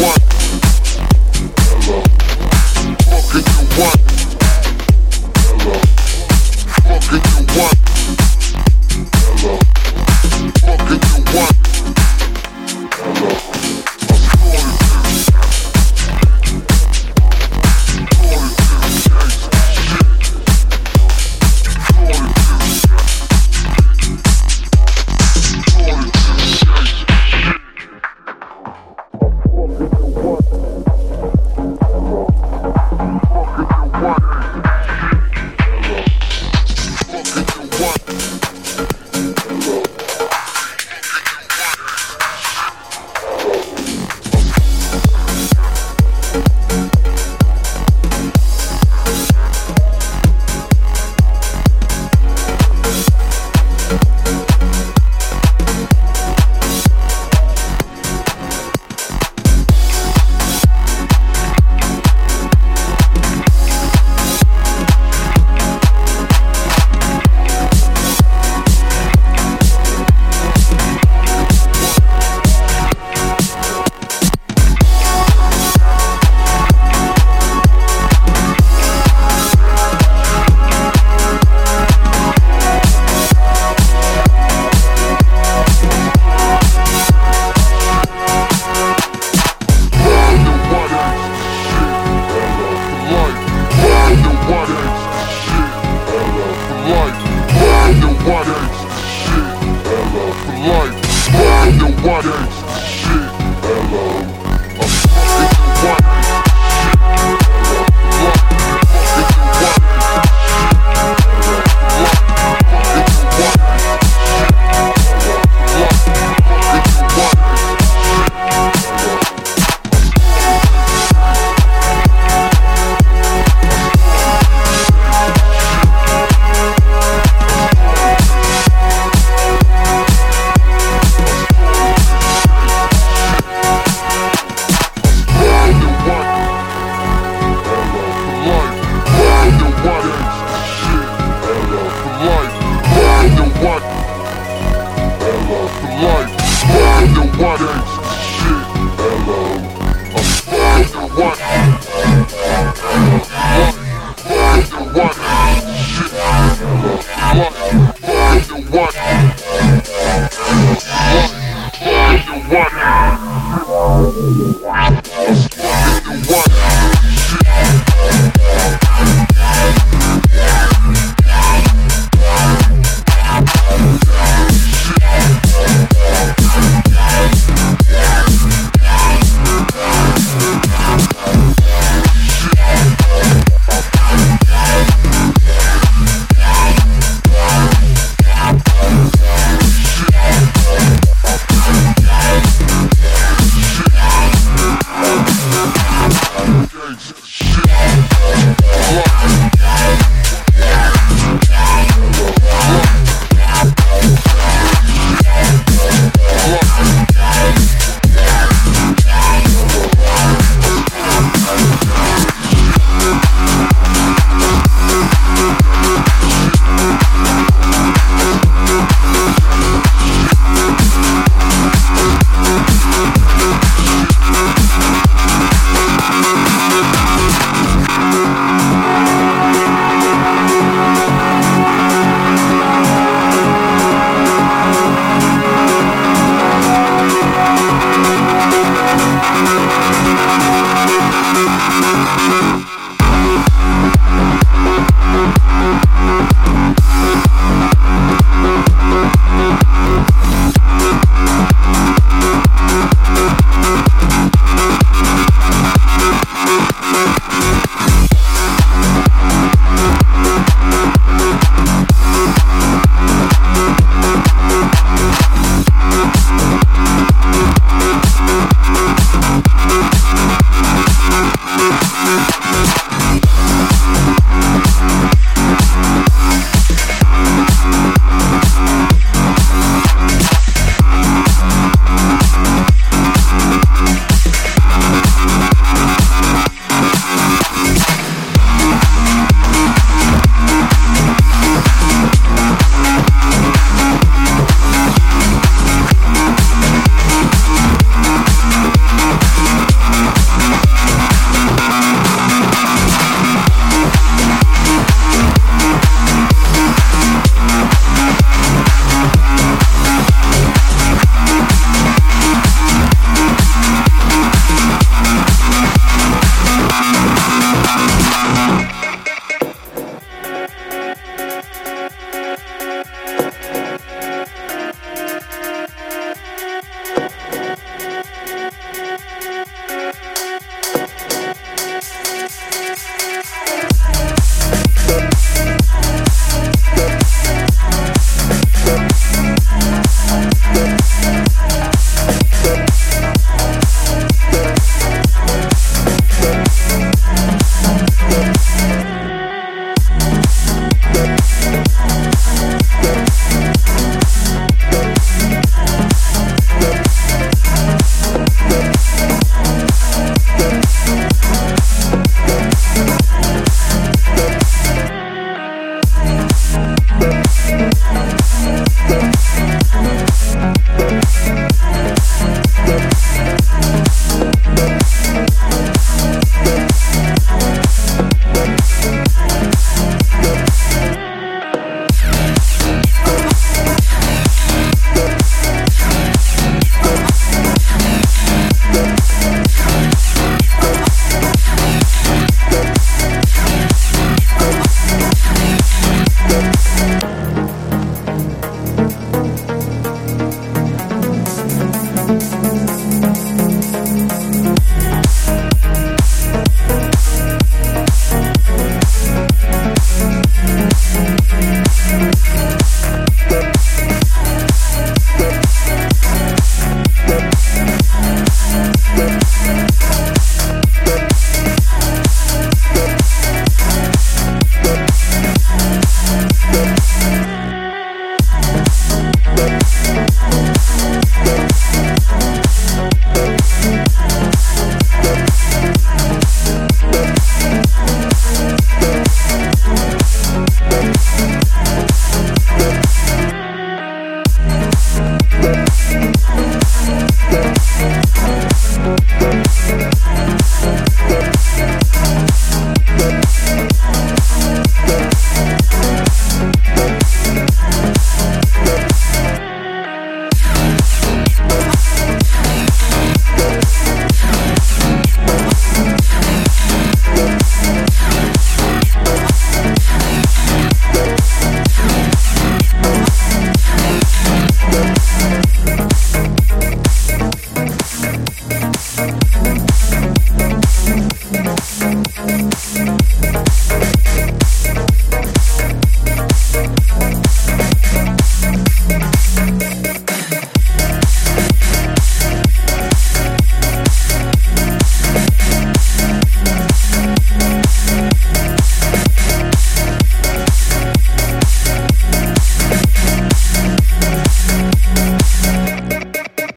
one. Underwater